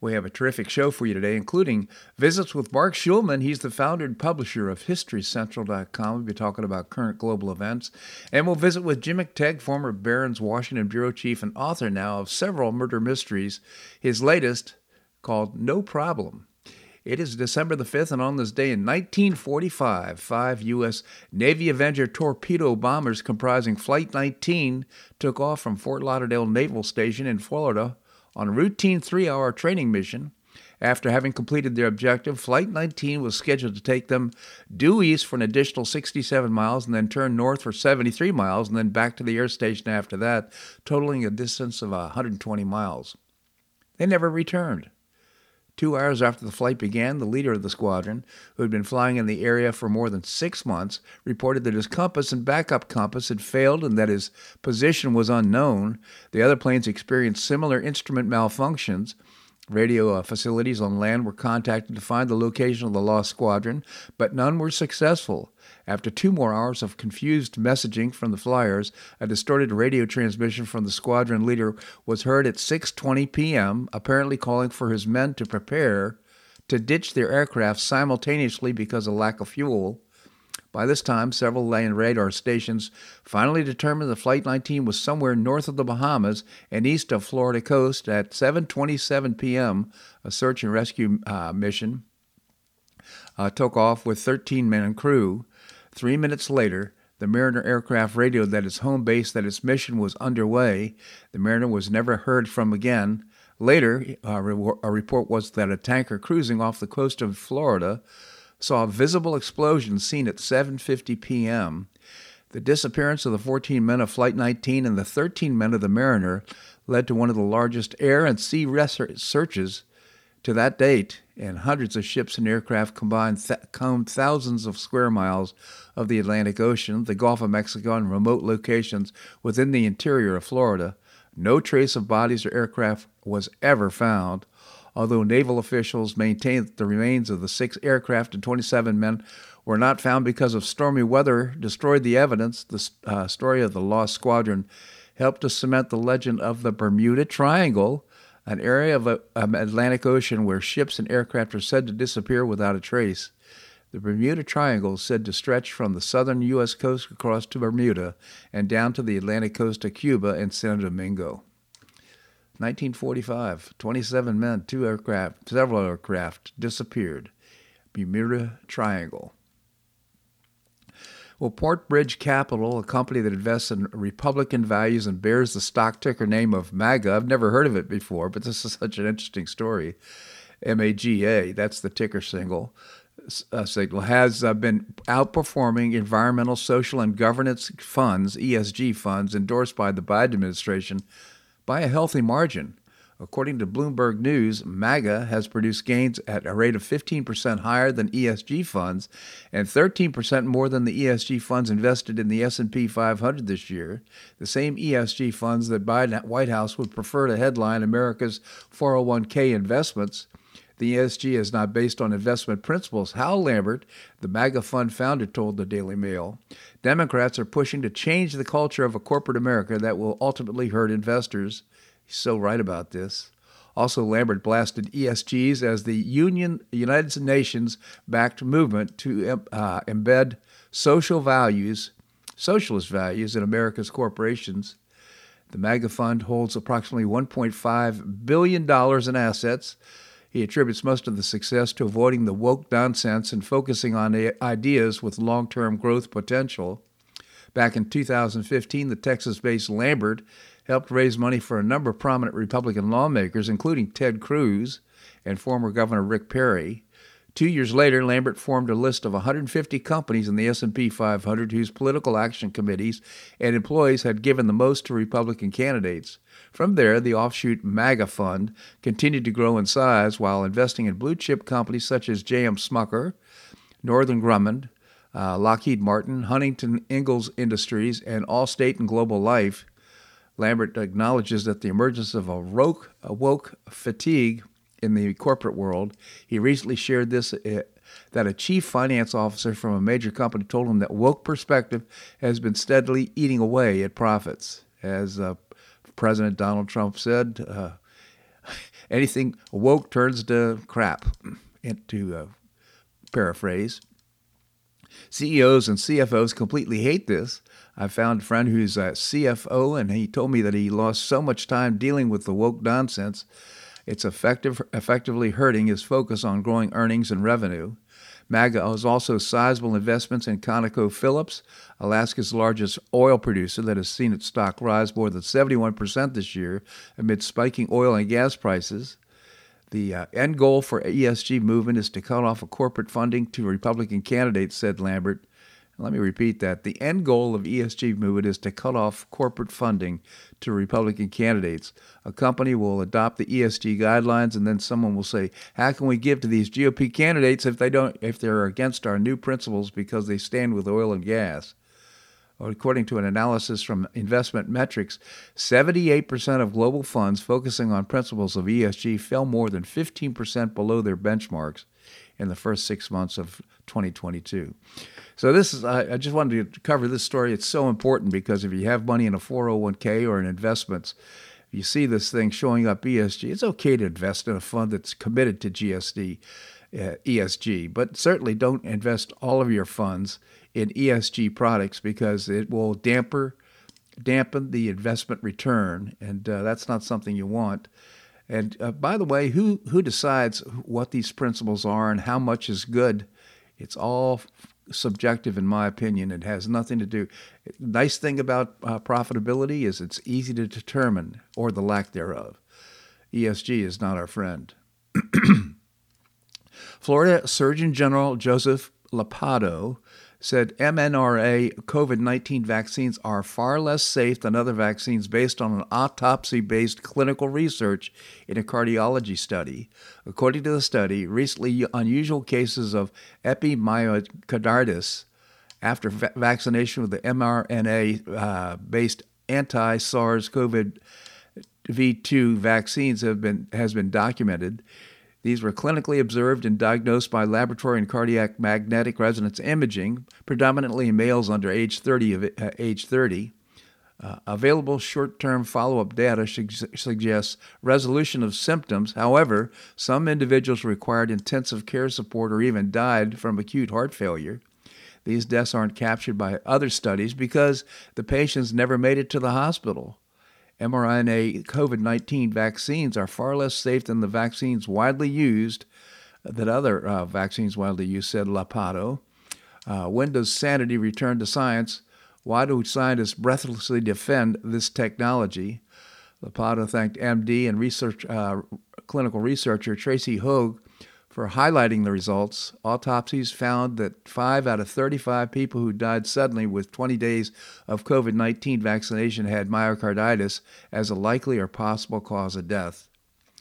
We have a terrific show for you today, including visits with Marc Schulman. He's the founder and publisher of HistoryCentral.com. We'll be talking about current global events. And we'll visit with Jim McTague, former Barron's Washington Bureau Chief and author now of several murder mysteries. His latest, called No Problem. It is December the 5th, and on this day in 1945, five U.S. Navy Avenger torpedo bombers comprising Flight 19 took off from Fort Lauderdale Naval Station in Florida on a routine three hour training mission. After having completed their objective, Flight 19 was scheduled to take them due east for an additional 67 miles and then turn north for 73 miles and then back to the air station after that, totaling a distance of 120 miles. They never returned. Two hours after the flight began, the leader of the squadron, who had been flying in the area for more than six months, reported that his compass and backup compass had failed and that his position was unknown. The other planes experienced similar instrument malfunctions. Radio uh, facilities on land were contacted to find the location of the lost squadron, but none were successful. After two more hours of confused messaging from the flyers, a distorted radio transmission from the squadron leader was heard at 6:20 p.m., apparently calling for his men to prepare to ditch their aircraft simultaneously because of lack of fuel. By this time, several land radar stations finally determined that Flight 19 was somewhere north of the Bahamas and east of Florida coast. At 7:27 p.m., a search and rescue uh, mission uh, took off with 13 men and crew. Three minutes later, the Mariner aircraft radioed that its home base that its mission was underway. The Mariner was never heard from again. Later, uh, a report was that a tanker cruising off the coast of Florida saw a visible explosion seen at 7:50 p.m. The disappearance of the 14 men of Flight 19 and the 13 men of the Mariner led to one of the largest air and sea searches to that date, and hundreds of ships and aircraft combined th- combed thousands of square miles of the Atlantic Ocean, the Gulf of Mexico, and remote locations within the interior of Florida. No trace of bodies or aircraft was ever found, although naval officials maintained that the remains of the six aircraft and 27 men were not found because of stormy weather destroyed the evidence. The uh, story of the lost squadron helped to cement the legend of the Bermuda Triangle, an area of the um, Atlantic Ocean where ships and aircraft are said to disappear without a trace. The Bermuda Triangle is said to stretch from the southern U.S. coast across to Bermuda and down to the Atlantic coast of Cuba and Santo Domingo. 1945, 27 men, two aircraft, several aircraft disappeared. Bermuda Triangle. Well, Point Bridge Capital, a company that invests in Republican values and bears the stock ticker name of MAGA, I've never heard of it before, but this is such an interesting story. MAGA, that's the ticker single. Uh, signal has uh, been outperforming environmental, social, and governance funds, ESG funds, endorsed by the Biden administration by a healthy margin. According to Bloomberg News, MAGA has produced gains at a rate of 15% higher than ESG funds and 13% more than the ESG funds invested in the S&P 500 this year, the same ESG funds that Biden White House would prefer to headline America's 401k investments. The ESG is not based on investment principles. Hal Lambert, the MAGA fund founder, told the Daily Mail Democrats are pushing to change the culture of a corporate America that will ultimately hurt investors. He's so right about this. Also, Lambert blasted ESGs as the Union, United Nations backed movement to uh, embed social values, socialist values, in America's corporations. The MAGA fund holds approximately $1.5 billion in assets. He attributes most of the success to avoiding the woke nonsense and focusing on ideas with long term growth potential. Back in 2015, the Texas based Lambert helped raise money for a number of prominent Republican lawmakers, including Ted Cruz and former Governor Rick Perry. Two years later, Lambert formed a list of 150 companies in the S&P 500 whose political action committees and employees had given the most to Republican candidates. From there, the offshoot MAGA fund continued to grow in size while investing in blue chip companies such as J.M. Smucker, Northrop Grumman, uh, Lockheed Martin, Huntington Ingalls Industries, and Allstate and Globe Life. Lambert acknowledges that the emergence of a woke, a woke fatigue in the corporate world. He recently shared this uh, that a chief finance officer from a major company told him that woke perspective has been steadily eating away at profits. As uh, President Donald Trump said, uh, anything woke turns to crap, to uh, paraphrase. CEOs and CFOs completely hate this. I found a friend who's a CFO, and he told me that he lost so much time dealing with the woke nonsense it's effective, effectively hurting his focus on growing earnings and revenue. MAGA has also sizable investments in ConocoPhillips, Alaska's largest oil producer that has seen its stock rise more than 71% this year amid spiking oil and gas prices. The uh, end goal for ESG movement is to cut off corporate funding to Republican candidates, said Lambert. Let me repeat that. The end goal of ESG movement is to cut off corporate funding to Republican candidates. A company will adopt the ESG guidelines and then someone will say, "How can we give to these GOP candidates if they don't if they're against our new principles because they stand with oil and gas?" According to an analysis from Investment Metrics, 78% of global funds focusing on principles of ESG fell more than 15% below their benchmarks in the first six months of 2022. So this is I, I, just wanted to cover this story. It's so important because if you have money in a 401k or in investments, you see this thing showing up ESG. It's okay to invest in a fund that's committed to GSD, uh, ESG, but certainly don't invest all of your funds in ESG products because it will damper dampen the investment return, and uh, that's not something you want. And uh, by the way, who who decides what these principles are and how much is good? It's all subjective, in my opinion. It has nothing to do. Nice thing about uh, profitability is it's easy to determine, or the lack thereof. ESG is not our friend. Florida Surgeon General Joseph Ladapo said mRNA COVID 19 vaccines are far less safe than other vaccines based on an autopsy based clinical research in a cardiology study. According to the study, recently unusual cases of epimyocarditis after va- vaccination with the mRNA uh, based anti SARS CoV 2 vaccines have been, has been documented. These were clinically observed and diagnosed by laboratory and cardiac magnetic resonance imaging, predominantly in males under age 30. Of, uh, age 30. Uh, available short term follow up data suggests resolution of symptoms. However, some individuals required intensive care support or even died from acute heart failure. These deaths aren't captured by other studies because the patients never made it to the hospital mRNA COVID 19 vaccines are far less safe than the vaccines widely used, that other uh, vaccines widely used, said Ladapo. Uh, when does sanity return to science? Why do scientists breathlessly defend this technology? Ladapo thanked MD and research, uh, clinical researcher Tracy Hogue for highlighting the results. Autopsies found that 5 out of 35 people who died suddenly with 20 days of COVID 19 vaccination had myocarditis as a likely or possible cause of death.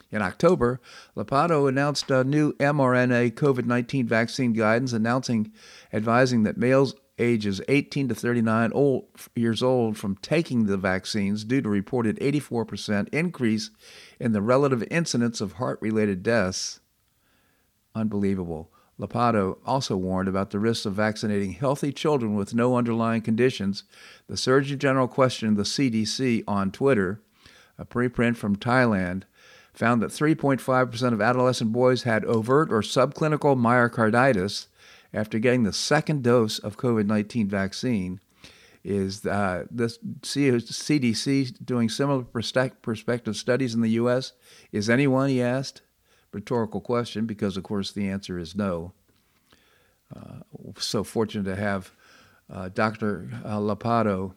In October, Ladapo announced a new mRNA COVID 19 vaccine guidance announcing advising that males ages 18 to 39 old, years old from taking the vaccines due to reported 84% increase in the relative incidence of heart related deaths Unbelievable. Ladapo also warned about the risks of vaccinating healthy children with no underlying conditions. The Surgeon General questioned the CDC on Twitter. A preprint from Thailand found that 3.5% of adolescent boys had overt or subclinical myocarditis after getting the second dose of COVID 19 vaccine. Is uh, the CDC doing similar prospective studies in the U.S.? Is anyone, he asked, rhetorical question because, of course, the answer is no. Uh, so fortunate to have uh, Dr. Uh, Ladapo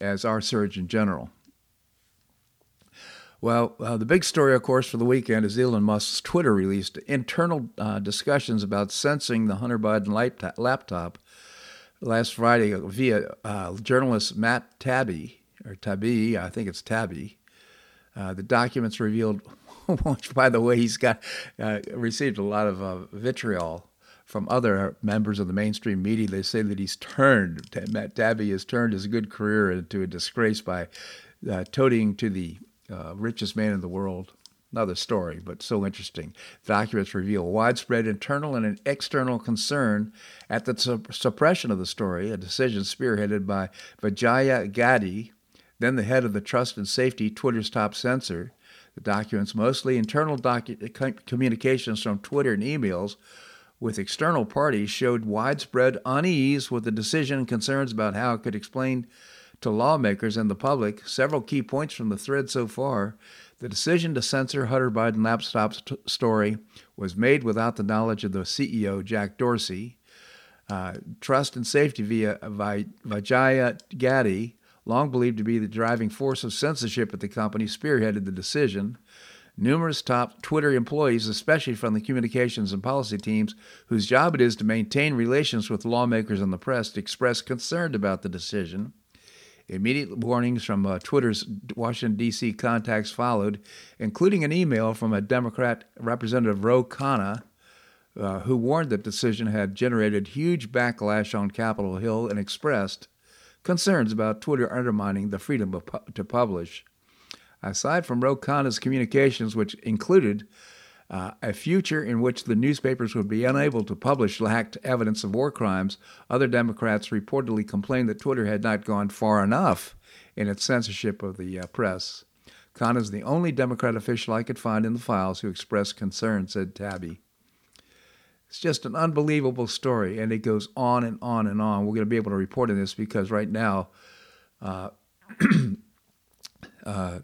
as our Surgeon General. Well, uh, the big story, of course, for the weekend is Elon Musk's Twitter released internal uh, discussions about censoring the Hunter Biden laptop last Friday via uh, journalist Matt Taibbi, or Tabi, I think it's Tabi. Uh, the documents revealed, which, by the way, he's got uh, received a lot of uh, vitriol from other members of the mainstream media. They say that he's turned, Matt Taibbi has turned his good career into a disgrace by toadying to the uh, richest man in the world. Another story, but so interesting. Documents reveal widespread internal and external concern at the su- suppression of the story, a decision spearheaded by Vijaya Gadde, then the head of the Trust and Safety, Twitter's top censor. The documents, mostly internal docu- communications from Twitter and emails with external parties, showed widespread unease with the decision and concerns about how it could explain to lawmakers and the public several key points from the thread so far. The decision to censor Hunter Biden laptop st- story was made without the knowledge of the CEO, Jack Dorsey. Uh, trust and safety via Vijaya Gadde, long believed to be the driving force of censorship at the company, spearheaded the decision. Numerous top Twitter employees, especially from the communications and policy teams, whose job it is to maintain relations with lawmakers and the press, expressed concern about the decision. Immediate warnings from uh, Twitter's Washington, D.C. contacts followed, including an email from a Democrat Representative Ro Khanna, uh, who warned that the decision had generated huge backlash on Capitol Hill and expressed concerns about Twitter undermining the freedom pu- to publish. Aside from Ro Khanna's communications, which included uh, a future in which the newspapers would be unable to publish lacked evidence of war crimes, other Democrats reportedly complained that Twitter had not gone far enough in its censorship of the uh, press. Khan is the only Democrat official I could find in the files who expressed concern, said Taibbi. It's just an unbelievable story, and it goes on and on and on. We're going to be able to report on this because right now, uh, uh,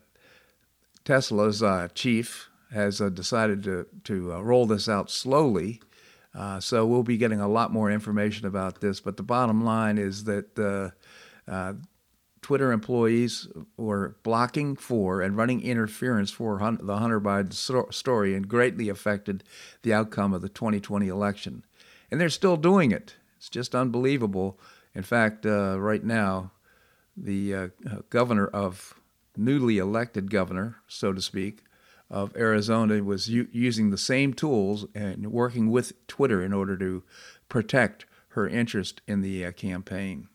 Tesla's uh, chief, has uh, decided to, to uh, roll this out slowly. Uh, so we'll be getting a lot more information about this. But the bottom line is that Twitter employees were blocking for and running interference for the Hunter Biden so- story and greatly affected the outcome of the 2020 election. And they're still doing it. It's just unbelievable. In fact, uh, right now, the governor of newly elected governor, so to speak, of Arizona was u- using the same tools and working with Twitter in order to protect her interest in the uh, campaign.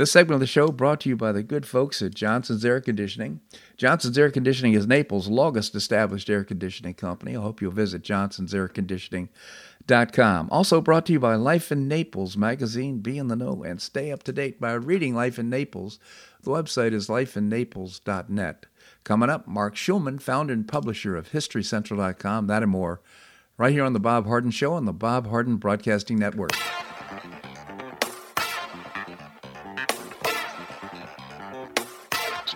This segment of the show brought to you by the good folks at Johnson's Air Conditioning. Johnson's Air Conditioning is Naples' longest established air conditioning company. I hope you'll visit johnsonsairconditioning.com. Also brought to you by Life in Naples magazine. Be in the know and stay up to date by reading Life in Naples. The website is lifeinnaples.net. Coming up, Marc Schulman, founder and publisher of HistoryCentral.com, that and more, right here on The Bob Harden Show on the Bob Harden Broadcasting Network.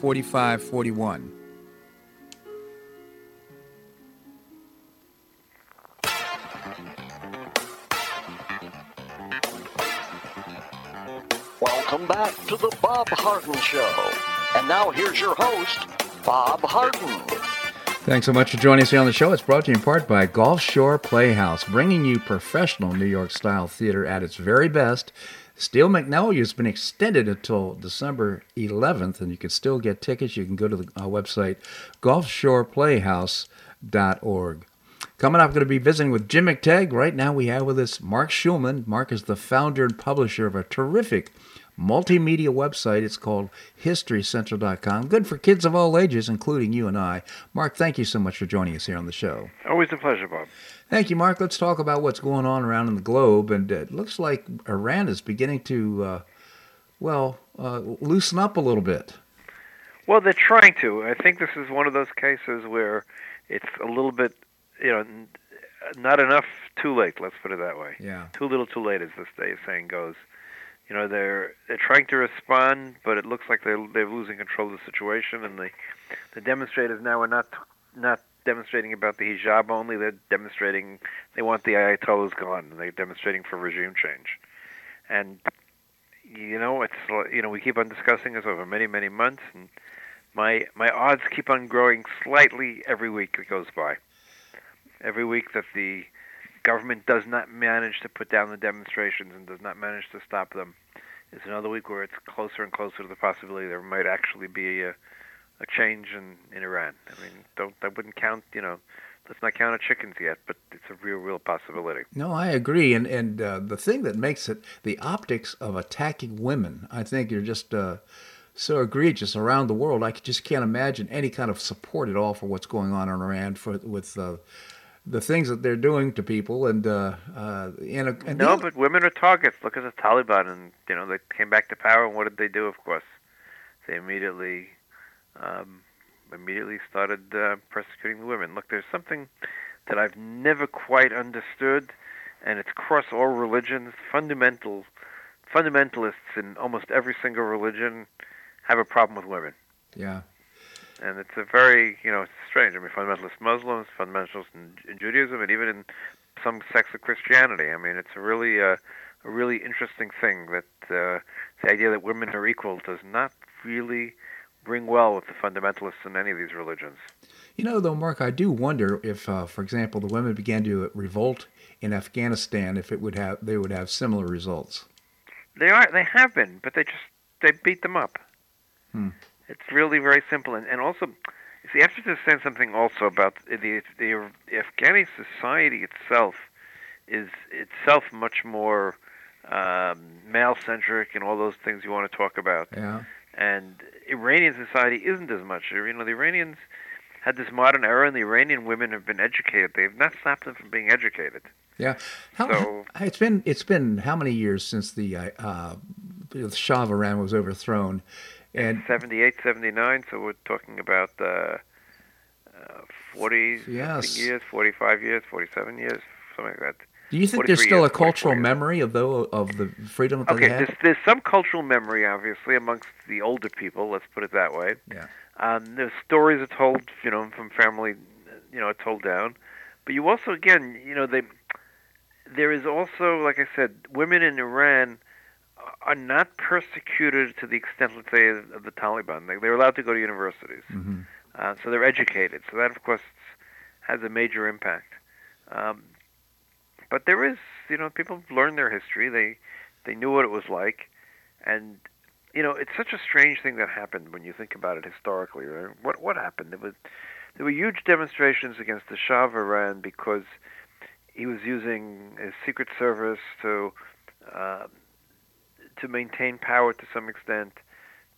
4541. Welcome back to the Bob Harden Show. And now here's your host, Bob Harden. Thanks so much for joining us here on the show. It's brought to you in part by Gulf Shore Playhouse, bringing you professional New York style theater at its very best. Steel Magnolia has been extended until December 11th, and you can still get tickets. You can go to the uh, website gulfshoreplayhouse.org. Coming up, I'm going to be visiting with Jim McTague. Right now, we have with us Marc Schulman. Marc is the founder and publisher of a terrific multimedia website. It's called HistoryCentral.com. Good for kids of all ages, including you and I. Marc, thank you so much for joining us here on the show. Always a pleasure, Bob. Thank you, Marc. Let's talk about what's going on around in the globe. And it looks like Iran is beginning to, uh, well, uh, loosen up a little bit. Well, they're trying to. I think this is one of those cases where it's a little bit you know, not enough, too late. Let's put it that way. Yeah. Too little, too late, as this day saying goes. You know, they're they're trying to respond, but it looks like they're they're losing control of the situation, and the the demonstrators now are not not demonstrating about the hijab only. They're demonstrating they want the ayatollahs gone. They're demonstrating for regime change, and you know it's you know we keep on discussing this over many many months, and my my odds keep on growing slightly every week that goes by every week that the government does not manage to put down the demonstrations and does not manage to stop them It's another week where it's closer and closer to the possibility there might actually be a, a change in, in Iran. I mean, don't I wouldn't count, you know, let's not count our chickens yet, but it's a real, real possibility. No, I agree. And and uh, the thing that makes it the optics of attacking women, I think, are just uh, so egregious around the world. I just can't imagine any kind of support at all for what's going on in Iran for with. Uh, the things that they're doing to people, and uh, uh, and, and no, but women are targets. Look at the Taliban, and you know they came back to power, and what did they do? Of course, they immediately um, immediately started uh, persecuting the women. Look, there's something that I've never quite understood, and it's across all religions. Fundamental fundamentalists in almost every single religion have a problem with women. Yeah and it's a very you know it's strange. I mean, fundamentalist Muslims, fundamentalists in, in Judaism, and even in some sects of Christianity. I mean, it's a really uh, a really interesting thing that uh, the idea that women are equal does not really bring well with the fundamentalists in any of these religions. You know, though, Marc, I do wonder if, uh, for example, the women began to revolt in Afghanistan, if it would have they would have similar results. They are. They have been, but they just they beat them up. Hmm. It's really very simple, and, and also, see, to understand something also about the the Afghani society itself is itself much more um, male centric and all those things you want to talk about. Yeah. And Iranian society isn't as much. You know, the Iranians had this modern era, and the Iranian women have been educated. They've not stopped them from being educated. Yeah. How, so, it's been it's been how many years since the uh, the Shah of Iran was overthrown? and 78, 79. So we're talking about uh, uh, 40 yes. years, 45 years, 47 years, something like that. Do you think there's still years, a cultural memory of the of the freedom that okay, they had? There's, there's some cultural memory, obviously, amongst the older people. Let's put it that way. Yeah. Um, there's stories are told, you know, from family, you know, told down. But you also, again, you know, they there is also, like I said, women in Iran are not persecuted to the extent, let's say, of the Taliban. They, they're allowed to go to universities. Mm-hmm. Uh, so they're educated. So that, of course, has a major impact. Um, but there is, you know, people learn their history. They they knew what it was like, and you know, it's such a strange thing that happened when you think about it historically. Right? What what happened? There was there were huge demonstrations against the Shah of Iran because he was using his secret service to uh, to maintain power to some extent,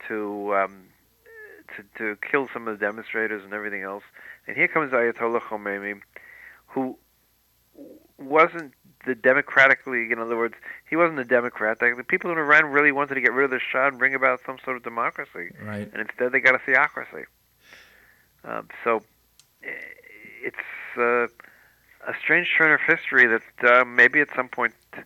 to um, to to kill some of the demonstrators and everything else. And here comes Ayatollah Khomeini, who wasn't the democratically, in other words, he wasn't a Democrat. The people in Iran really wanted to get rid of the Shah and bring about some sort of democracy. Right. And instead, they got a theocracy. Um, so it's uh, a strange turn of history that uh, maybe at some point uh,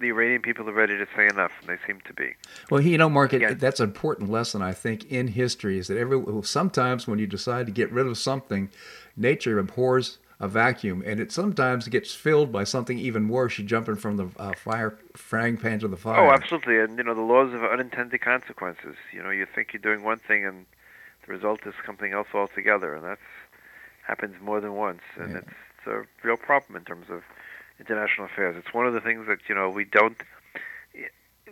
the Iranian people are ready to say enough, and they seem to be. Well, you know, Marc, yeah. that's an important lesson I think in history is that every sometimes when you decide to get rid of something, nature abhors a vacuum, and it sometimes gets filled by something even worse. You're jumping from the uh, fire frying pan to the fire. Oh, absolutely, and you know the laws of unintended consequences. You know, you think you're doing one thing, and the result is something else altogether, and that happens more than once, and yeah. it's, it's a real problem in terms of international affairs. It's one of the things that you know we don't.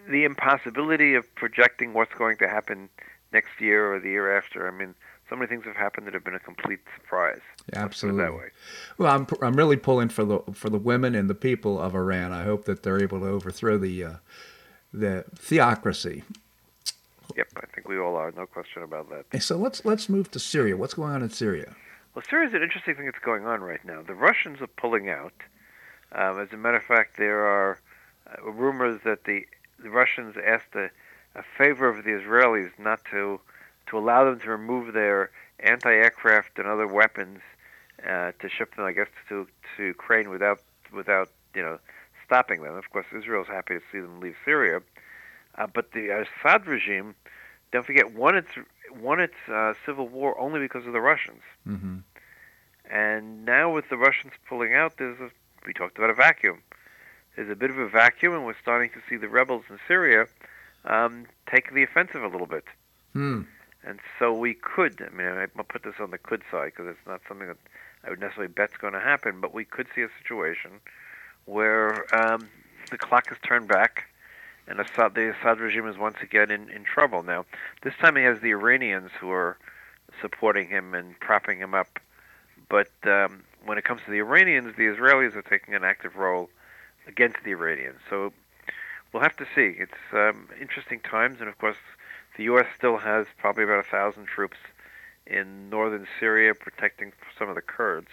The impossibility of projecting what's going to happen next year or the year after. I mean, so many things have happened that have been a complete surprise. Absolutely. That way. Well, I'm I'm really pulling for the for the women and the people of Iran. I hope that they're able to overthrow the uh, the theocracy. Yep, I think we all are. No question about that. And so let's let's move to Syria. What's going on in Syria? Well, Syria is an interesting thing that's going on right now. The Russians are pulling out. Um, as a matter of fact, there are uh, rumors that the the Russians asked a, a favor of the Israelis not to to allow them to remove their anti-aircraft and other weapons uh, to ship them, I guess, to to Ukraine without without you know stopping them. Of course, Israel's happy to see them leave Syria, uh, but the Assad regime, don't forget, won its won its uh, civil war only because of the Russians. Mm-hmm. And now with the Russians pulling out, there's a, we talked about a vacuum. There's a bit of a vacuum, and we're starting to see the rebels in Syria um, take the offensive a little bit. Hmm. And so we could, I mean, I'll put this on the could side because it's not something that I would necessarily bet's going to happen, but we could see a situation where um, the clock is turned back and Assad, the Assad regime is once again in, in trouble. Now, this time he has the Iranians who are supporting him and propping him up. But um, when it comes to the Iranians, the Israelis are taking an active role against the Iranians. So we'll have to see. It's um, interesting times, and of course, the U.S. still has probably about a thousand troops in northern Syria protecting some of the Kurds,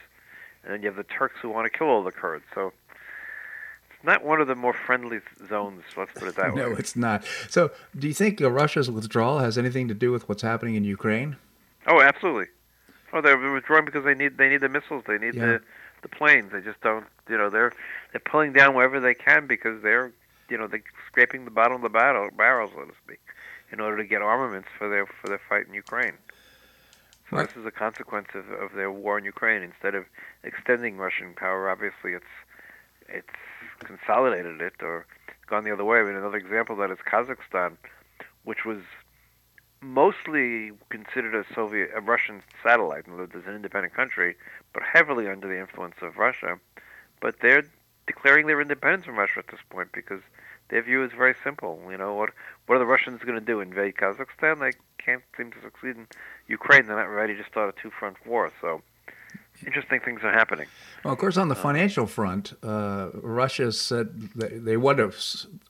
and then you have the Turks who want to kill all the Kurds. So it's not one of the more friendly zones. Let's put it that no, way. No, it's not. So, do you think uh, Russia's withdrawal has anything to do with what's happening in Ukraine? Oh, absolutely. Oh, they're withdrawing because they need they need the missiles, they need yeah. the the planes. They just don't, you know, they're they're pulling down wherever they can because they're, you know, they're scraping the bottom of the barrel, barrel, so to speak in order to get armaments for their for their fight in Ukraine. So right. this is a consequence of, of their war in Ukraine. Instead of extending Russian power, obviously it's it's consolidated it or gone the other way. I mean, another example of that is Kazakhstan, which was mostly considered a Soviet, a Russian satellite, in as an independent country, but heavily under the influence of Russia. But they're declaring their independence from Russia at this point because their view is very simple. You know what? What are the Russians going to do? Invade Kazakhstan? They can't seem to succeed in Ukraine. They're not ready to start a two-front war. So interesting things are happening. Well, of course, on the uh, financial front, uh, Russia said they, they want to.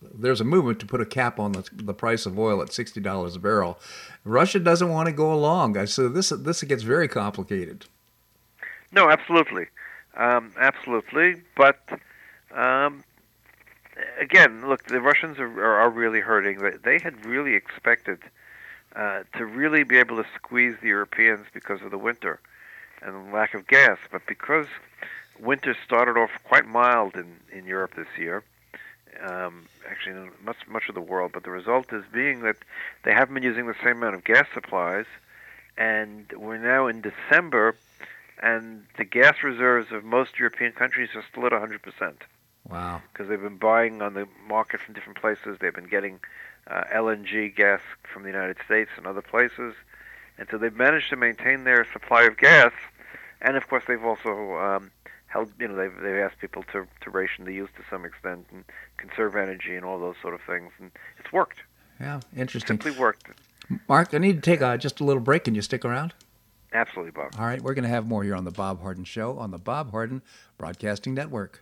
There's a movement to put a cap on the, the price of oil at sixty dollars a barrel. Russia doesn't want to go along, so this this gets very complicated. No, absolutely, um, absolutely, but um, again, look, the Russians are, are, really hurting. They had really expected uh, to really be able to squeeze the Europeans because of the winter and lack of gas, but because winter started off quite mild in, in Europe this year, um, actually in much much of the world, but the result is being that they haven't been using the same amount of gas supplies, and we're now in December, and the gas reserves of most European countries are still at 100 percent. Wow. Because they've been buying on the market from different places. They've been getting uh, LNG gas from the United States and other places. and so they've managed to maintain their supply of gas, and of course they've also um, held, you know, they've they've asked people to to ration the use to some extent and conserve energy and all those sort of things, and it's worked. Yeah, interesting. Simply worked. Marc, I need to take a, just a little break. Can you stick around? Absolutely, Bob. All right, we're going to have more here on the Bob Harden Show on the Bob Harden Broadcasting Network.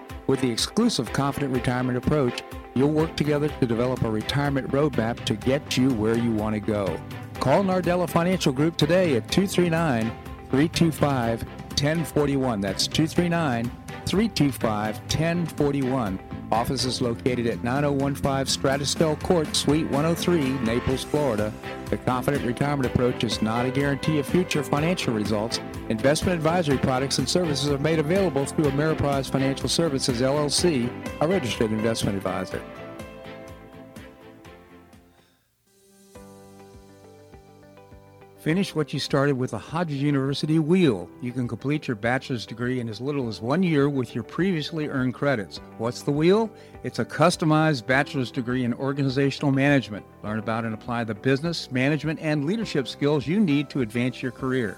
With the exclusive Confident Retirement approach, you'll work together to develop a retirement roadmap to get you where you want to go. Call Nardella Financial Group today at 239 325 1041. That's 239 325 1041 Office is located at 9015 Strada Stell Court, Suite 103, Naples, Florida. The Confident Retirement Approach is not a guarantee of future financial results. Investment advisory products and services are made available through Ameriprise Financial Services, LLC, a registered investment advisor. Finish what you started with a Hodges University Wheel. You can complete your bachelor's degree in as little as one year with your previously earned credits. What's the Wheel? It's a customized bachelor's degree in organizational management. Learn about and apply the business, management, and leadership skills you need to advance your career.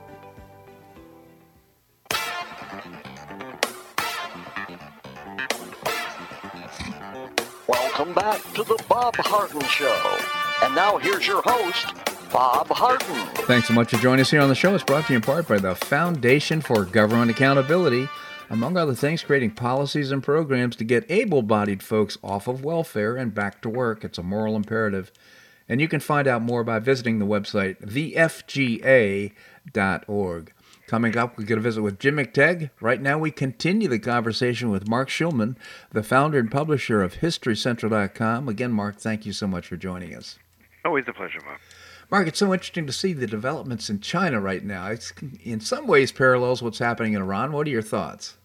Welcome back to the Bob Harden Show. And now here's your host, Bob Harden. Thanks so much for joining us here on the show. It's brought to you in part by the Foundation for Government Accountability. Among other things, creating policies and programs to get able bodied folks off of welfare and back to work. It's a moral imperative. And you can find out more by visiting the website, thefga.org. Coming up, we get a visit with Jim McTague. Right now, we continue the conversation with Marc Schulman, the founder and publisher of HistoryCentral.com. Again, Marc, thank you so much for joining us. Always a pleasure, Bob. Marc, it's so interesting to see the developments in China right now. It's in some ways parallels what's happening in Iran. What are your thoughts?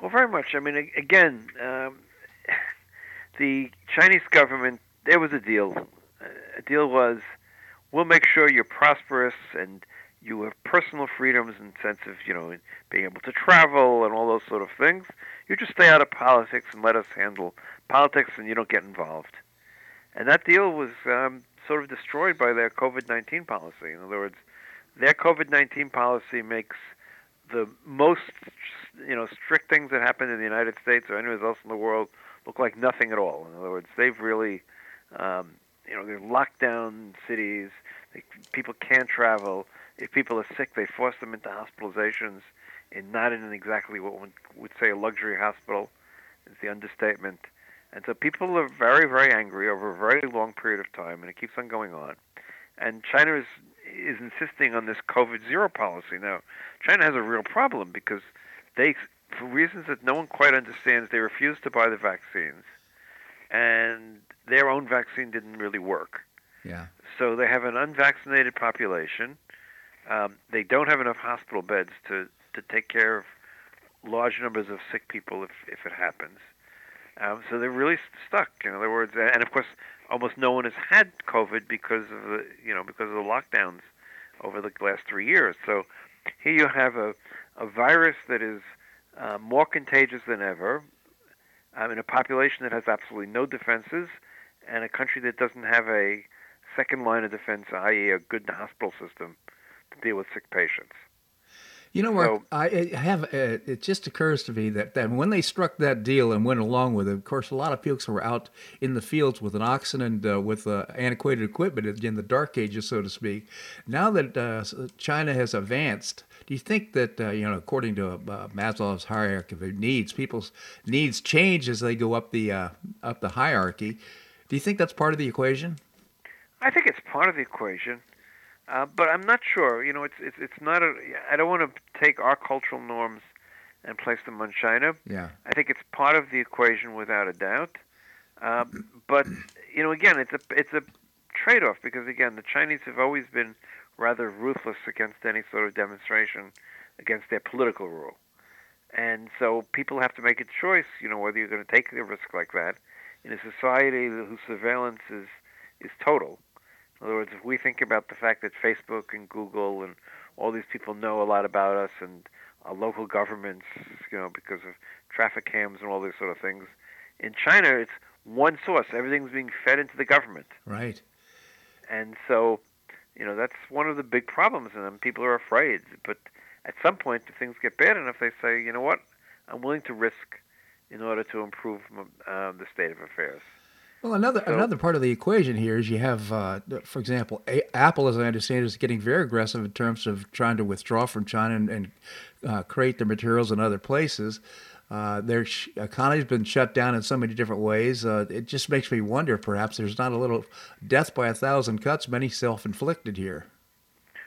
Well, very much. I mean, again, um, the Chinese government, there was a deal. A deal was, we'll make sure you're prosperous and you have personal freedoms the sense of you know being able to travel and all those sort of things. You just stay out of politics and let us handle politics, and you don't get involved. And that deal was um, sort of destroyed by their COVID-19 policy. In other words, their COVID-19 policy makes the most you know strict things that happen in the United States or anywhere else in the world look like nothing at all. In other words, they've really um, you know they're locked down cities. They, people can't travel if people are sick, they force them into hospitalizations, and not in exactly what one would say a luxury hospital. Is the understatement. And so people are very, very angry over a very long period of time, and it keeps on going on. And China is is insisting on this COVID zero policy. Now, China has a real problem because they, for reasons that no one quite understands, they refuse to buy the vaccines, and their own vaccine didn't really work. Yeah. So they have an unvaccinated population um, they don't have enough hospital beds to, to take care of large numbers of sick people if, if it happens. Um, so they're really stuck. In other words, and of course, almost no one has had COVID because of the you know because of the lockdowns over the last three years. So here you have a a virus that is uh, more contagious than ever um, in a population that has absolutely no defenses, and a country that doesn't have a second line of defense, i.e., a good hospital system deal with sick patients. You know, Marc, so, I have. Uh, it just occurs to me that, that when they struck that deal and went along with it, of course, a lot of folks were out in the fields with an oxen and uh, with uh, antiquated equipment in the dark ages, so to speak. Now that uh, China has advanced, do you think that uh, you know, according to uh, Maslow's hierarchy of needs, people's needs change as they go up the up the hierarchy? Do you think that's part of the equation? I think it's part of the equation. Uh, but I'm not sure. You know, it's it's it's not a. I don't want to take our cultural norms and place them on China. Yeah. I think it's part of the equation without a doubt. Um, but you know, again, it's a it's a trade-off because again, the Chinese have always been rather ruthless against any sort of demonstration against their political rule, and so people have to make a choice. You know, whether you're going to take a risk like that in a society whose surveillance is is total in other words, if we think about the fact that Facebook and Google and all these people know a lot about us and uh, local governments, you know, because of traffic cams and all these sort of things, in China it's one source. Everything's being fed into the government. Right. And so, you know, that's one of the big problems, and people are afraid. But at some point, if things get bad enough, they say, you know what, I'm willing to risk in order to improve uh, the state of affairs. Well, another so, another part of the equation here is you have, uh, for example, A- Apple, as I understand, is getting very aggressive in terms of trying to withdraw from China and, and uh, create their materials in other places. Uh, their sh- economy's been shut down in so many different ways. Uh, it just makes me wonder, perhaps there's not a little death by a thousand cuts, many self-inflicted here.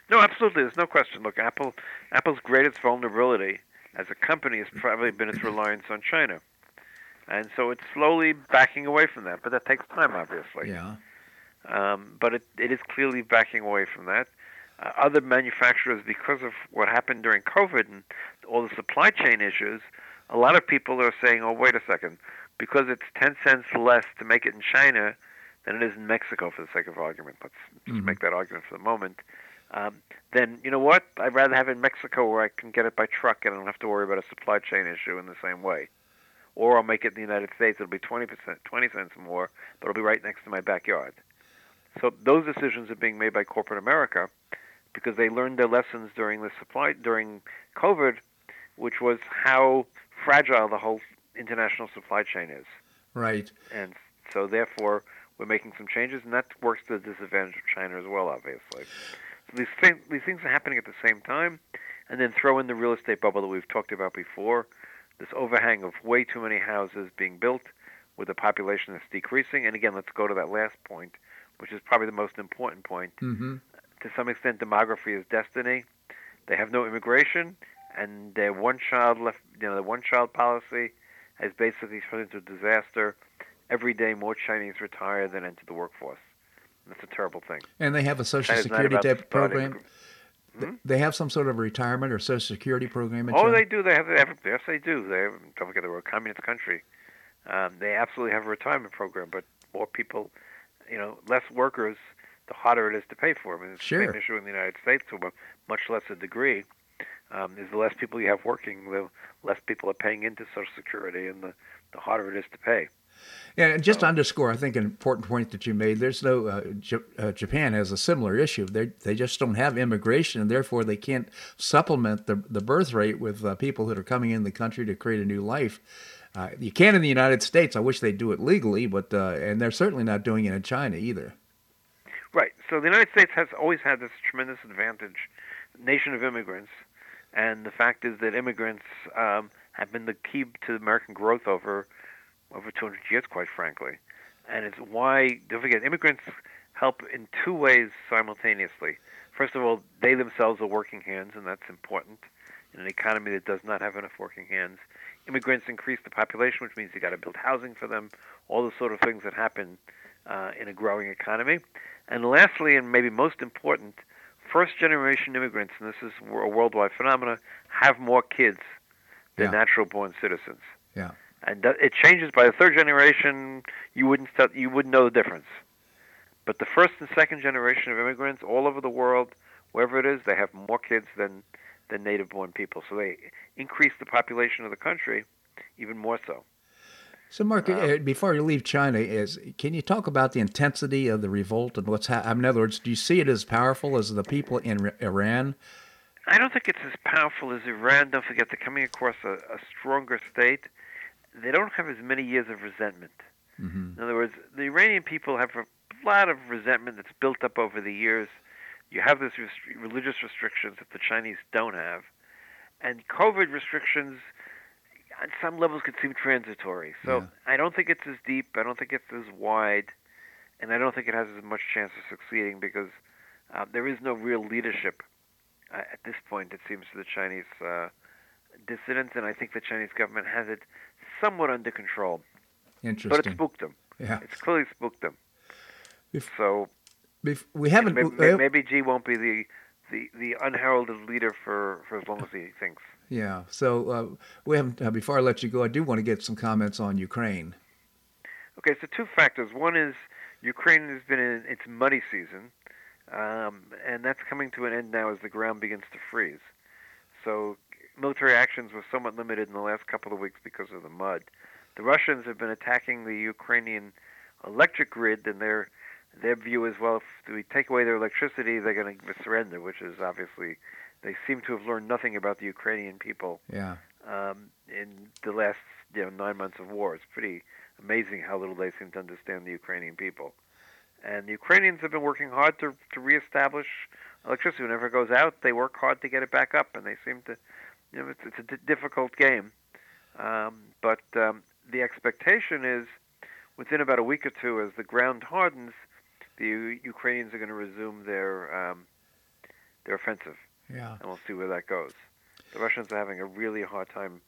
No, absolutely. There's no question. Look, Apple, Apple's greatest vulnerability as a company has probably been its reliance on China and so it's slowly backing away from that. But that takes time, obviously. Yeah. Um, but it, it is clearly backing away from that. Uh, other manufacturers, because of what happened during COVID and all the supply chain issues, a lot of people are saying, "Oh, wait a second, because it's ten cents less to make it in China than it is in Mexico." For the sake of argument, let's just mm-hmm. make that argument for the moment. Um, then you know what? I'd rather have it in Mexico where I can get it by truck and I don't have to worry about a supply chain issue in the same way or I'll make it in the United States. It'll be 20 percent, 20 cents more, but it'll be right next to my backyard. So those decisions are being made by corporate America because they learned their lessons during the supply during COVID, which was how fragile the whole international supply chain is. Right. And so therefore we're making some changes, and that works to the disadvantage of China as well, obviously. So these things, these things are happening at the same time, and then throw in the real estate bubble that we've talked about before this overhang of way too many houses being built with a population that's decreasing. And again, let's go to that last point, which is probably the most important point. Mm-hmm. To some extent, demography is destiny. They have no immigration, and their one child left, you know, the one child policy has basically turned into a disaster. Every day, more Chinese retire than enter the workforce. That's a terrible thing. And they have a social security type program. Hmm? They have some sort of retirement or social security program. In oh, China? they do. They have, they have. Yes, they do. They have, don't forget they're a communist country. Um, they absolutely have a retirement program, but more people, you know, less workers, the harder it is to pay for them. And it's sure. the same issue in the United States to a much lesser degree. Um, is the less people you have working, the less people are paying into Social Security, and the, the harder it is to pay. Yeah, and just to underscore, I think an important point that you made. There's no uh, J- uh, Japan has a similar issue. They they just don't have immigration, and therefore they can't supplement the the birth rate with uh, people that are coming in the country to create a new life. Uh, you can in the United States. I wish they'd do it legally, but uh, and they're certainly not doing it in China either. Right. So the United States has always had this tremendous advantage, nation of immigrants, and the fact is that immigrants um, have been the key to American growth over over 200 years, quite frankly. And it's why, don't forget, immigrants help in two ways simultaneously. First of all, they themselves are working hands, and that's important in an economy that does not have enough working hands. Immigrants increase the population, which means you got to build housing for them, all the sort of things that happen uh, in a growing economy. And lastly, and maybe most important, first generation immigrants, and this is a worldwide phenomenon, have more kids than yeah. natural born citizens. Yeah and it changes by the third generation. You wouldn't you wouldn't know the difference. But the first and second generation of immigrants all over the world, wherever it is, they have more kids than than native-born people. So they increase the population of the country even more so. So, Marc, uh, before you leave China, is can you talk about the intensity of the revolt and what's happening? In other words, do you see it as powerful as the people in Iran I don't think it's as powerful as Iran. Don't forget, they're coming across a, a stronger state. They don't have as many years of resentment. Mm-hmm. In other words, the Iranian people have a lot of resentment that's built up over the years. You have these rest- religious restrictions that the Chinese don't have, and COVID restrictions on some levels could seem transitory. So Yeah. I don't think it's as deep. I don't think it's as wide, and I don't think it has as much chance of succeeding because uh, there is no real leadership uh, at this point. It seems to the Chinese uh, dissidents, and I think the Chinese government has it somewhat under control. Interesting. But it spooked them. yeah. It's clearly spooked them. If- so Bef- we haven't. maybe, maybe Xi won't be the, the, the unheralded leader for, for as long as he thinks. Yeah. So uh, we haven't. Uh, before I let you go, I do want to get some comments on Ukraine. Okay, so two factors. One is Ukraine has been in its muddy season, um, and that's coming to an end now as the ground begins to freeze. So military actions were somewhat limited in the last couple of weeks because of the mud. The Russians have been attacking the Ukrainian electric grid, and their their view is well, if we take away their electricity, they're going to surrender, which is obviously they seem to have learned nothing about the Ukrainian people Yeah. um, in the last you know nine months of war. It's pretty amazing how little they seem to understand the Ukrainian people. And the Ukrainians have been working hard to to reestablish electricity. Whenever it goes out, they work hard to get it back up, and they seem to, you know, it's, it's a d- difficult game. Um, but um, the expectation is within about a week or two, as the ground hardens, the U- Ukrainians are going to resume their um, their offensive Yeah. and we'll see where that goes. The Russians are having a really hard time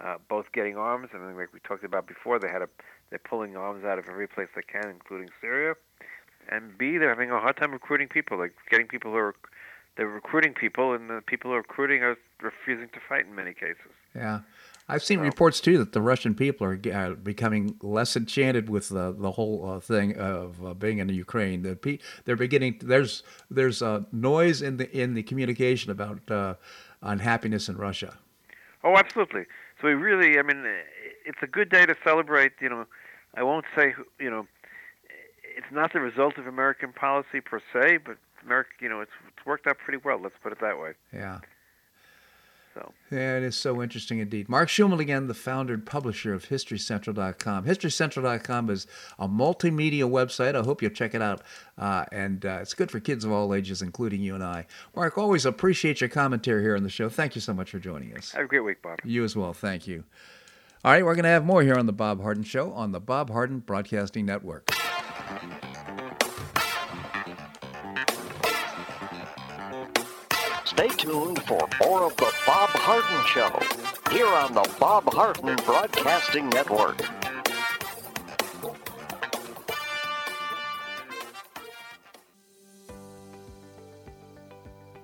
uh, both getting arms. I mean, like we talked about before, they had a they're pulling arms out of every place they can, including Syria. And B, they're having a hard time recruiting people, like getting people who are they're recruiting people, and the people who are recruiting are refusing to fight in many cases. Yeah. I've seen So- reports too that the Russian people are uh, becoming less enchanted with the the whole uh, thing of uh, being in the Ukraine. The pe- they're beginning. There's there's uh, noise in the in the communication about uh, unhappiness in Russia. Oh, absolutely. So we really, I mean, it's a good day to celebrate. You know, I won't say, you know, it's not the result of American policy per se, but America, you know, it's, it's worked out pretty well. Let's put it that way. Yeah. So Yeah, it is so interesting indeed. Marc Schulman again, the founder and publisher of HistoryCentral.com. HistoryCentral.com is a multimedia website. I hope you'll check it out. Uh, and uh, it's good for kids of all ages, including you and I. Marc, always appreciate your commentary here on the show. Thank you so much for joining us. have a great week, Bob. You as well. Thank you. All right, we're going to have more here on The Bob Harden Show on the Bob Harden Broadcasting Network. Stay tuned for more of the Bob Harden Show here on the Bob Harden Broadcasting Network.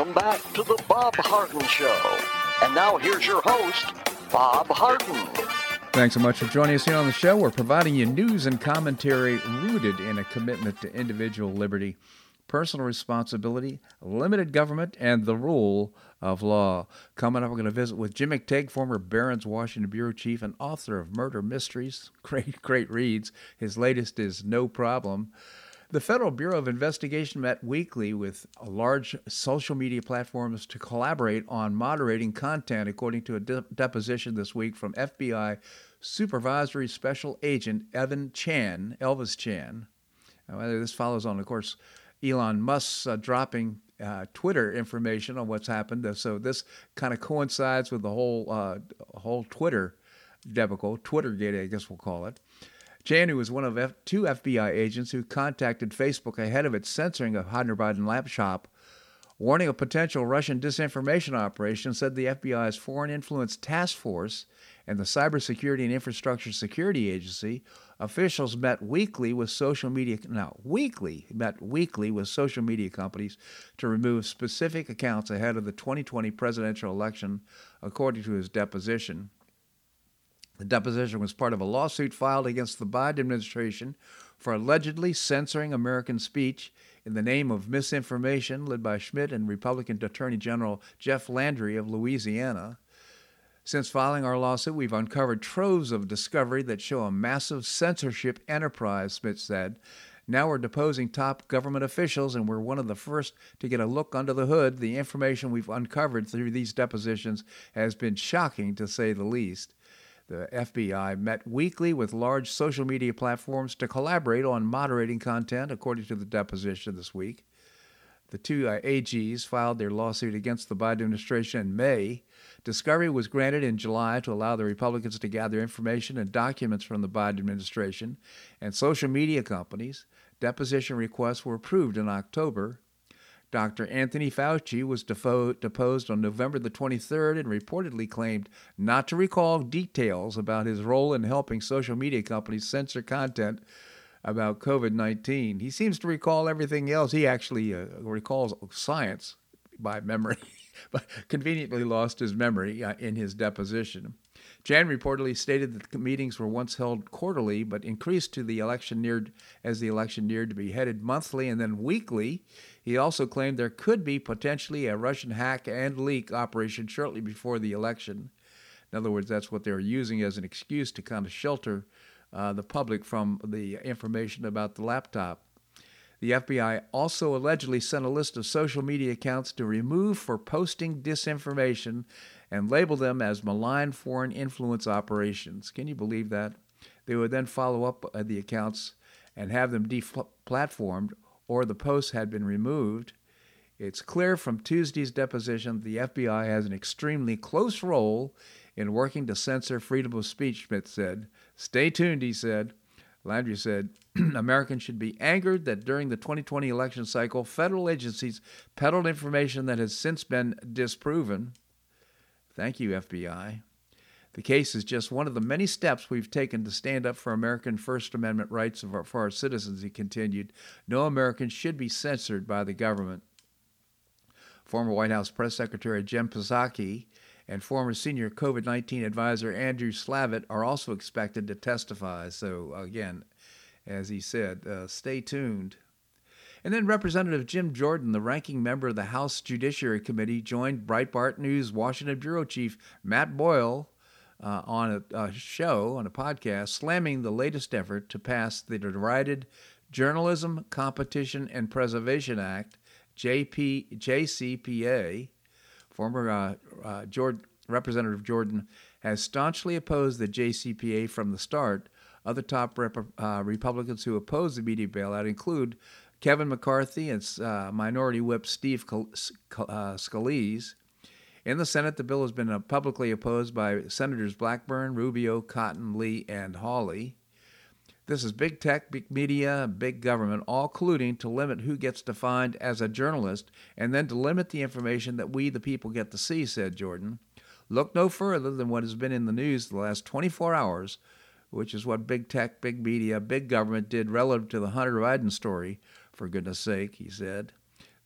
Welcome back to the Bob Harden Show. And now here's your host, Bob Harden. Thanks so much for joining us here on the show. We're providing you news and commentary rooted in a commitment to individual liberty, personal responsibility, limited government, and the rule of law. Coming up, we're going to visit with Jim McTague, former Barron's Washington Bureau Chief and author of Murder Mysteries. Great, great reads. His latest is No Problem. The Federal Bureau of Investigation met weekly with large social media platforms to collaborate on moderating content, according to a de- deposition this week from FBI Supervisory Special Agent Evan Chan, Elvis Chan. Now, this follows on, of course, Elon Musk's uh, dropping uh, Twitter information on what's happened. So this kind of coincides with the whole uh, whole Twitter debacle, Twittergate, I guess we'll call it. Who was one of F- two FBI agents who contacted Facebook ahead of its censoring of Biden laptop, warning of potential Russian disinformation operation, said the FBI's Foreign Influence Task Force and the Cybersecurity and Infrastructure Security Agency officials met weekly with social media now weekly met weekly with social media companies to remove specific accounts ahead of the 2020 presidential election, according to his deposition. The deposition was part of a lawsuit filed against the Biden administration for allegedly censoring American speech in the name of misinformation, led by Schmitt and Republican Attorney General Jeff Landry of Louisiana. Since filing our lawsuit, we've uncovered troves of discovery that show a massive censorship enterprise, Schmitt said. Now we're deposing top government officials, and we're one of the first to get a look under the hood. The information we've uncovered through these depositions has been shocking, to say the least. The FBI met weekly with large social media platforms to collaborate on moderating content, according to the deposition this week. The two uh, AGs filed their lawsuit against the Biden administration in May. Discovery was granted in July to allow the Republicans to gather information and documents from the Biden administration and social media companies. Deposition requests were approved in October. Dr. Anthony Fauci was defo- deposed on November the 23rd and reportedly claimed not to recall details about his role in helping social media companies censor content about COVID 19. He seems to recall everything else. He actually uh, recalls science by memory, but conveniently lost his memory uh, in his deposition. Chan reportedly stated that the meetings were once held quarterly, but increased to the election neared as the election neared to be headed monthly and then weekly. He also claimed there could be potentially a Russian hack and leak operation shortly before the election. In other words, that's what they were using as an excuse to kind of shelter uh, the public from the information about the laptop. The FBI also allegedly sent a list of social media accounts to remove for posting disinformation and label them as malign foreign influence operations. Can you believe that? They would then follow up uh, the accounts and have them deplatformed or the posts had been removed. It's clear from Tuesday's deposition that the FBI has an extremely close role in working to censor freedom of speech, Smith said. Stay tuned, he said. Landry said Americans should be angered that during the 2020 election cycle, federal agencies peddled information that has since been disproven. Thank you, FBI. The case is just one of the many steps we've taken to stand up for American First Amendment rights our, for our citizens, he continued. No American should be censored by the government. Former White House Press Secretary Jen Psaki and former senior COVID 19 advisor Andrew Slavitt are also expected to testify. So, again, as he said, uh, stay tuned. And then Representative Jim Jordan, the ranking member of the House Judiciary Committee, joined Breitbart News Washington Bureau Chief Matt Boyle uh, on a, a, show, on a podcast, slamming the latest effort to pass the derided Journalism, Competition, and Preservation Act, JP, JCPA. Former uh, uh, Representative Jordan has staunchly opposed the JCPA from the start. Other top rep- uh, Republicans who oppose the media bailout include Kevin McCarthy and uh, Minority Whip Steve Scalise. In the Senate, the bill has been uh, publicly opposed by Senators Blackburn, Rubio, Cotton, Lee, and Hawley. This is big tech, big media, big government, all colluding to limit who gets defined as a journalist and then to limit the information that we, the people, get to see, said Jordan. Look no further than what has been in the news the last 24 hours, which is what big tech, big media, big government did relative to the Hunter Biden story, for goodness sake, he said.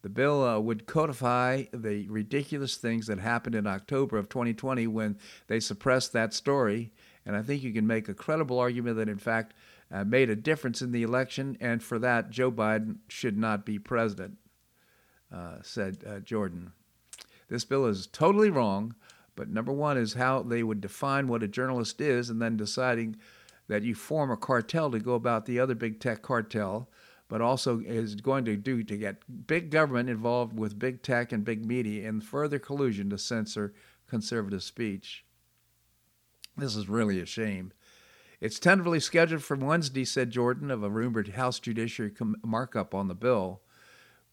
The bill uh, would codify the ridiculous things that happened in October of 2020 when they suppressed that story. And I think you can make a credible argument that, in fact, uh, made a difference in the election, and for that, Joe Biden should not be president, uh, said uh, Jordan. This bill is totally wrong, but number one is how they would define what a journalist is, and then deciding that you form a cartel to go about the other big tech cartel, but also is going to do to get big government involved with big tech and big media in further collusion to censor conservative speech. This is really a shame. It's tentatively scheduled for Wednesday, said Jordan, of a rumored House Judiciary markup on the bill.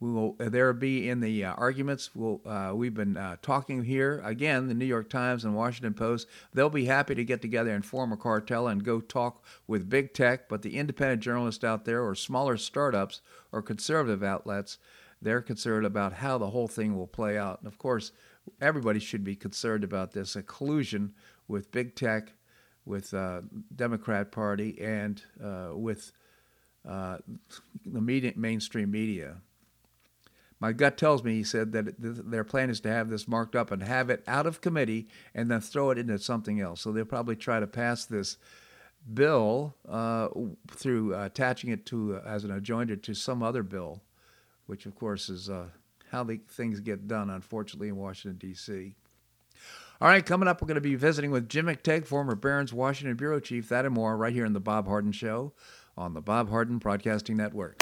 We will uh, there be in the uh, arguments. We'll, uh, we've been uh, talking here again. The New York Times and Washington Post. They'll be happy to get together and form a cartel and go talk with big tech. But the independent journalists out there, or smaller startups, or conservative outlets, they're concerned about how the whole thing will play out. And of course, everybody should be concerned about this a collusion with big tech, with uh, Democrat Party, and uh, with the media, mainstream media. My gut tells me, he said, that their plan is to have this marked up and have it out of committee and then throw it into something else. So they'll probably try to pass this bill uh, through uh, attaching it to uh, as an adjoinder to some other bill, which of course is uh, how the things get done, unfortunately, in Washington D.C. All right, coming up, we're going to be visiting with Jim McTague, former Barron's Washington bureau chief. That and more right here in the Bob Harden Show on the Bob Harden Broadcasting Network.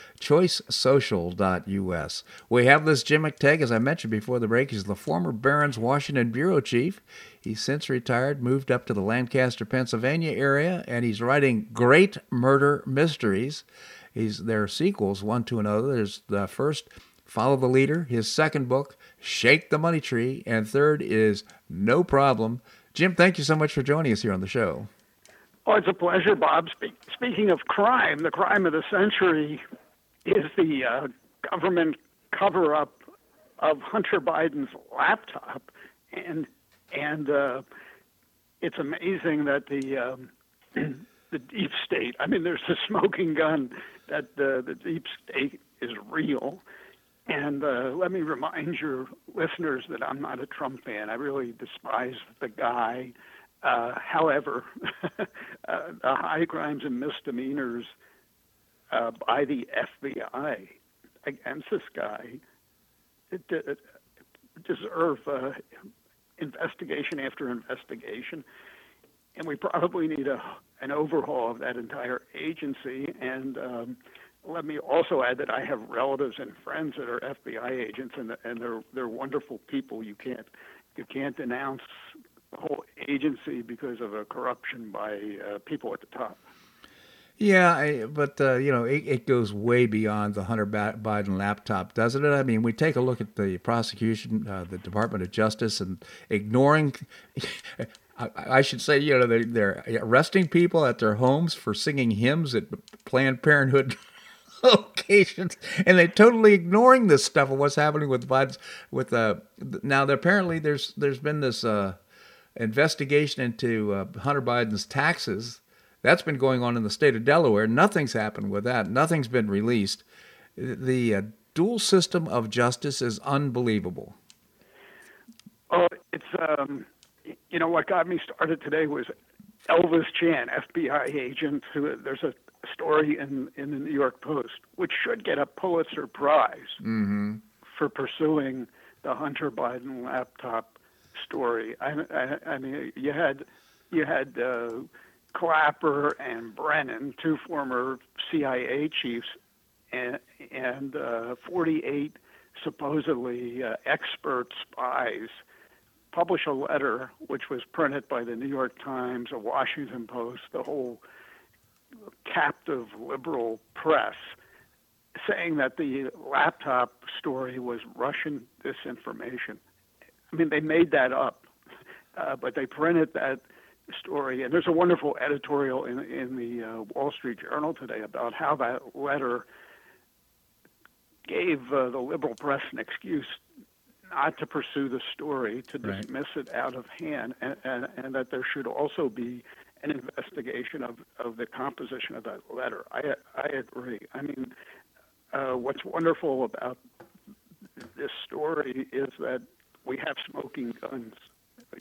choicesocial.us. We have this Jim McTague, as I mentioned before the break. He's the former Barron's Washington bureau chief. He's since retired, moved up to the Lancaster, Pennsylvania area, and he's writing great murder mysteries. He's there are sequels, one to another. There's the first, Follow the Leader. His second book, Shake the Money Tree, and third is No Problem. Jim, thank you so much for joining us here on the show. Oh, it's a pleasure, Bob. speaking of crime, the crime of the century is the uh, government cover up of Hunter Biden's laptop, and and uh, it's amazing that the um, the deep state. I mean, there's a smoking gun that uh, the deep state is real, And uh, let me remind your listeners that I'm not a Trump fan. I really despise the guy. Uh, however, uh, the high crimes and misdemeanors uh, by the FBI against this guy deserve uh, investigation after investigation, and we probably need a an overhaul of that entire agency. And um, let me also add that I have relatives and friends that are FBI agents, and and they're they're wonderful people. You can't you can't denounce the whole agency because of a corruption by uh, people at the top. Yeah, I, but uh, you know, it, it, goes way beyond the Hunter Biden laptop, doesn't it? I mean, we take a look at the prosecution, uh, the Department of Justice, and ignoring. I, should say, you know, they're, they're arresting people at their homes for singing hymns at Planned Parenthood locations, and they're totally ignoring this stuff of what's happening with Biden's. With uh, now, apparently, there's there's been this uh, investigation into uh, Hunter Biden's taxes that's been going on in the state of Delaware. Nothing's happened with that. Nothing's been released. The uh, dual system of justice is unbelievable. Oh, it's um, you know what got me started today was Elvis Chan, FBI agent. Who there's a story in in the New York Post, which should get a Pulitzer Prize mm-hmm. for pursuing the Hunter Biden laptop story. I, I, I mean, you had you had. Uh, Clapper and Brennan, two former CIA chiefs, and, and uh, 48 supposedly uh, expert spies publish a letter which was printed by the New York Times, the Washington Post, the whole captive liberal press, saying that the laptop story was Russian disinformation. I mean, they made that up, uh, but they printed that story, and there's a wonderful editorial in in the uh, Wall Street Journal today about how that letter gave uh, the liberal press an excuse not to pursue the story, to right. dismiss it out of hand, and, and, and that there should also be an investigation of, of the composition of that letter. I I agree. I mean, uh, what's wonderful about this story is that we have smoking guns.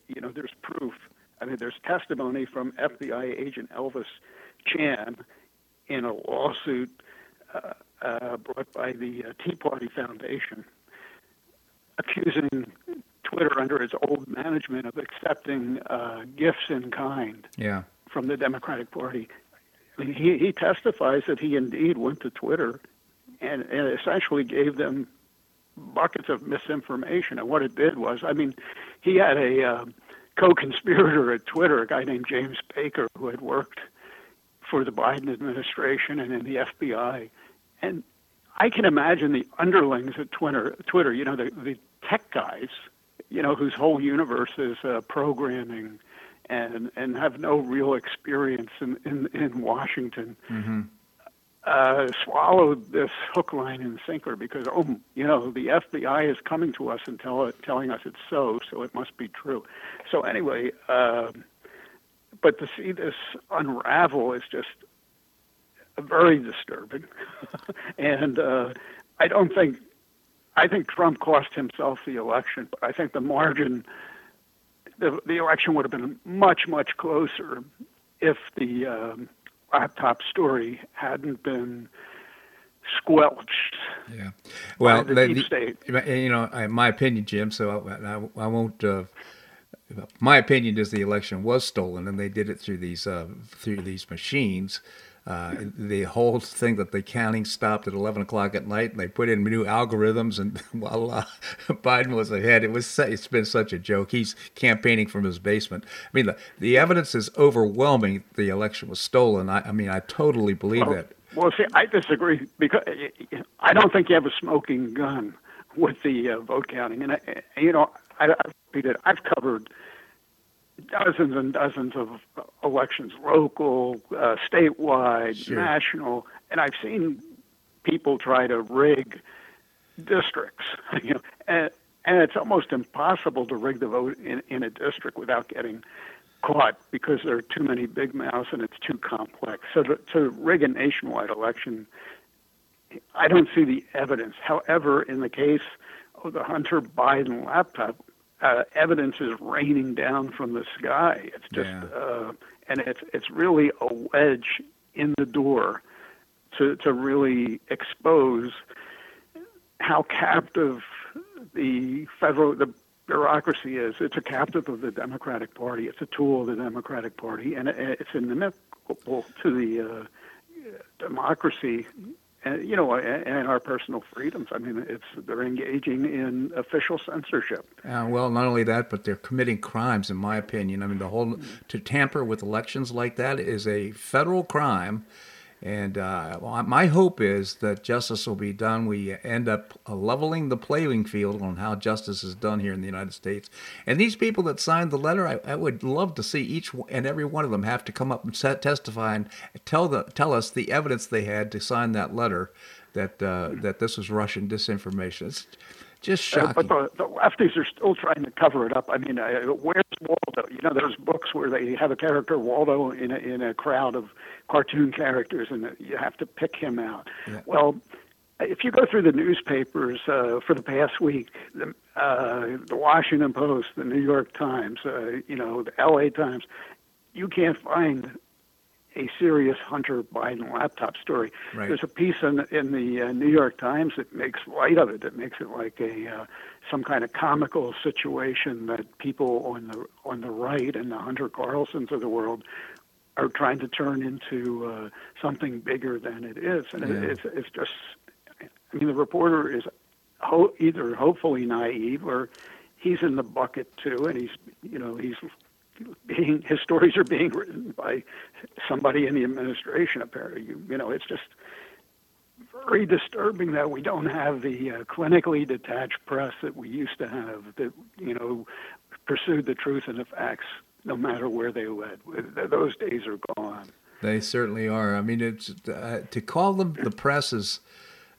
You know, there's proof I mean, there's testimony from FBI agent Elvis Chan in a lawsuit uh, uh, brought by the uh, Tea Party Foundation accusing Twitter under its old management of accepting uh, gifts in kind yeah. from the Democratic Party. I mean, he, he testifies that he indeed went to Twitter and, and essentially gave them buckets of misinformation. And what it did was, I mean, he had a uh, co-conspirator at Twitter, a guy named James Baker, who had worked for the Biden administration and in the FBI. And I can imagine the underlings at Twitter, Twitter, you know, the, the tech guys, you know, whose whole universe is uh, programming and and have no real experience in in, in Washington. Mm-hmm uh, swallowed this hook, line, and sinker because, oh, you know, the FBI is coming to us and tell, telling us it's so, so it must be true. So anyway, uh, but to see this unravel is just very disturbing, and uh, I don't think I think Trump cost himself the election, but I think the margin, the the election would have been much much closer if the um, laptop story hadn't been squelched. Yeah. Well, the, the, you know, my opinion, Jim. So I, I, I won't. Uh, my opinion is the election was stolen, and they did it through these uh, through these machines. Uh, the whole thing that the counting stopped at 11 o'clock at night, and they put in new algorithms, and voila, Biden was ahead. It was it's been such a joke. He's campaigning from his basement. I mean, the, the evidence is overwhelming. The election was stolen. I, I mean, I totally believe well, that. Well, see, I disagree because I don't think you have a smoking gun with the uh, vote counting, and I, you know, I, I've repeated, I've covered dozens and dozens of elections, local, uh, statewide, sure. national, and I've seen people try to rig districts. You know, and, and it's almost impossible to rig the vote in, in a district without getting caught because there are too many big mouths and it's too complex. So to, to rig a nationwide election I don't see the evidence. However, in the case of the Hunter Biden laptop, uh, evidence is raining down from the sky. It's just, yeah. uh, and it's it's really a wedge in the door to to really expose how captive the federal the bureaucracy is. It's a captive of the Democratic Party. It's a tool of the Democratic Party, and it's inimical to the uh, democracy and you know, and our personal freedoms. I mean, it's they're engaging in official censorship. Uh, well, not only that, but they're committing crimes, in my opinion. I mean, the whole to tamper with elections like that is a federal crime, and uh, my hope is that justice will be done. We end up leveling the playing field on how justice is done here in the United States. And these people that signed the letter, I, I would love to see each and every one of them have to come up and testify and tell the tell us the evidence they had to sign that letter that uh, that this was Russian disinformation. It's, just shocking. Uh, but the, the, lefties are still trying to cover it up. I mean, uh, where's Waldo? You know, there's books where they have a character Waldo in a, in a crowd of cartoon characters, and you have to pick him out. Yeah. Well, if you go through the newspapers uh, for the past week, the, uh, the Washington Post, the New York Times, uh, you know, the L.A. Times, you can't find a serious Hunter Biden laptop story. Right. There's a piece in, in the uh, New York Times that makes light of it. That makes it like a uh, some kind of comical situation that people on the on the right and the Hunter Carlsons of the world are trying to turn into uh, something bigger than it is, and yeah. it, it's it's just. I mean, the reporter is ho- either hopefully naive or he's in the bucket too, and he's you know he's being his stories are being written by somebody in the administration. Apparently, you, you know, it's just very disturbing that we don't have the uh, clinically detached press that we used to have. That you know, pursued the truth and the facts no matter where they led. Those days are gone. They certainly are. I mean, it's uh, to call them the press is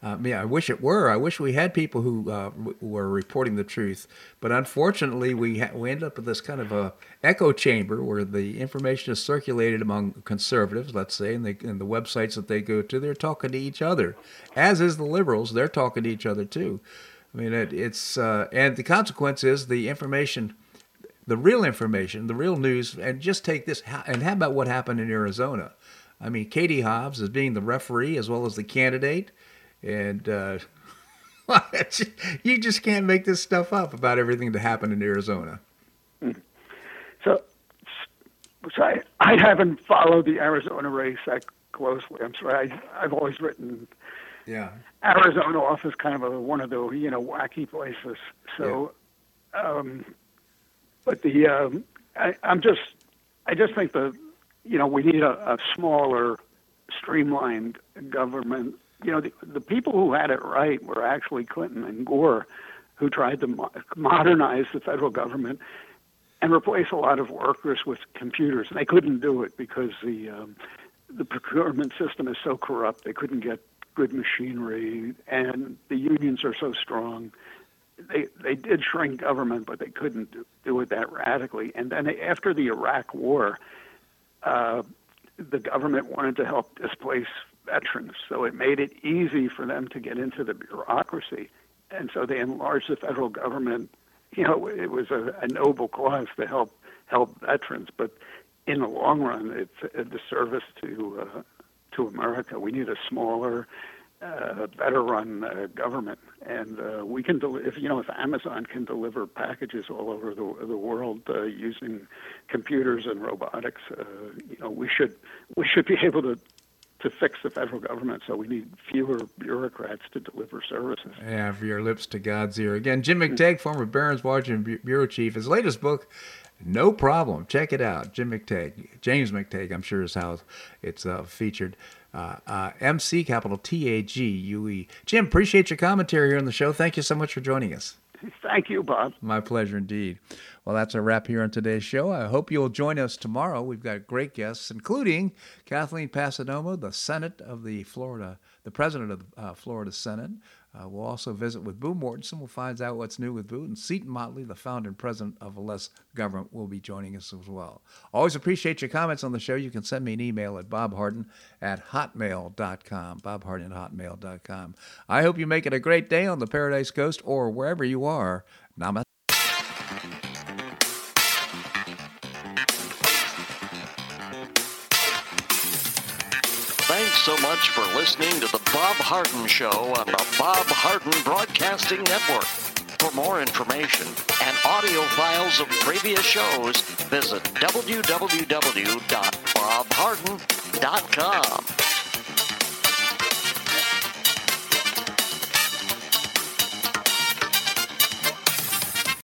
uh, yeah, I wish it were. I wish we had people who uh, were reporting the truth, but unfortunately, we ha- we end up with this kind of a echo chamber where the information is circulated among conservatives, let's say, and, they, and the websites that they go to, they're talking to each other, as is the liberals. They're talking to each other too. I mean, it, it's uh, and the consequence is the information, the real information, the real news, and just take this. And how about what happened in Arizona? I mean, Katie Hobbs as being the referee as well as the candidate and uh, you just can't make this stuff up about everything that happened in Arizona. So, so I, I haven't followed the Arizona race that closely. I'm sorry. I, I've always written yeah. Arizona off as kind of a, one of the you know wacky places. So, yeah. um, but the um, I, I'm just I just think the you know we need a, a smaller, streamlined government you know, the, the people who had it right were actually Clinton and Gore, who tried to mo- modernize the federal government and replace a lot of workers with computers. And they couldn't do it because the um, the procurement system is so corrupt. They couldn't get good machinery, and the unions are so strong. They they did shrink government, but they couldn't do, do it that radically. And then after the Iraq War, uh, the government wanted to help displace veterans. So it made it easy for them to get into the bureaucracy. And so they enlarged the federal government. You know, it was a, a noble cause to help help veterans, but in the long run, it's a disservice to uh, to America. We need a smaller, uh, better run uh, government, and uh, we can del- if you know if Amazon can deliver packages all over the the world uh, using computers and robotics, uh, you know we should we should be able to to fix the federal government. So we need fewer bureaucrats to deliver services. Yeah, for your lips to God's ear. Again, Jim McTague, former Barron's Washington bureau chief. His latest book, No Problem. Check it out. Jim McTague, James McTague, I'm sure is how it's uh, featured. Uh, uh, MC capital T A G U E. Jim, appreciate your commentary here on the show. Thank you so much for joining us. Thank you, Bob. My pleasure indeed. Well, that's a wrap here on today's show. I hope you'll join us tomorrow. We've got great guests, including Kathleen Passidomo, the Senate of the Florida the president of the uh, Florida Senate. Uh, we'll also visit with Boo Mortensen. We'll find out what's new with Boo. And Seton Motley, the founder and president of Less Government, will be joining us as well. Always appreciate your comments on the show. You can send me an email at bobharden at hotmail.com. bobharden at hotmail.com. I hope you make it a great day on the Paradise Coast or wherever you are. Namaste. Much for listening to the Bob Harden Show on the Bob Harden Broadcasting Network. For more information and audio files of previous shows, visit www.bobharden.com.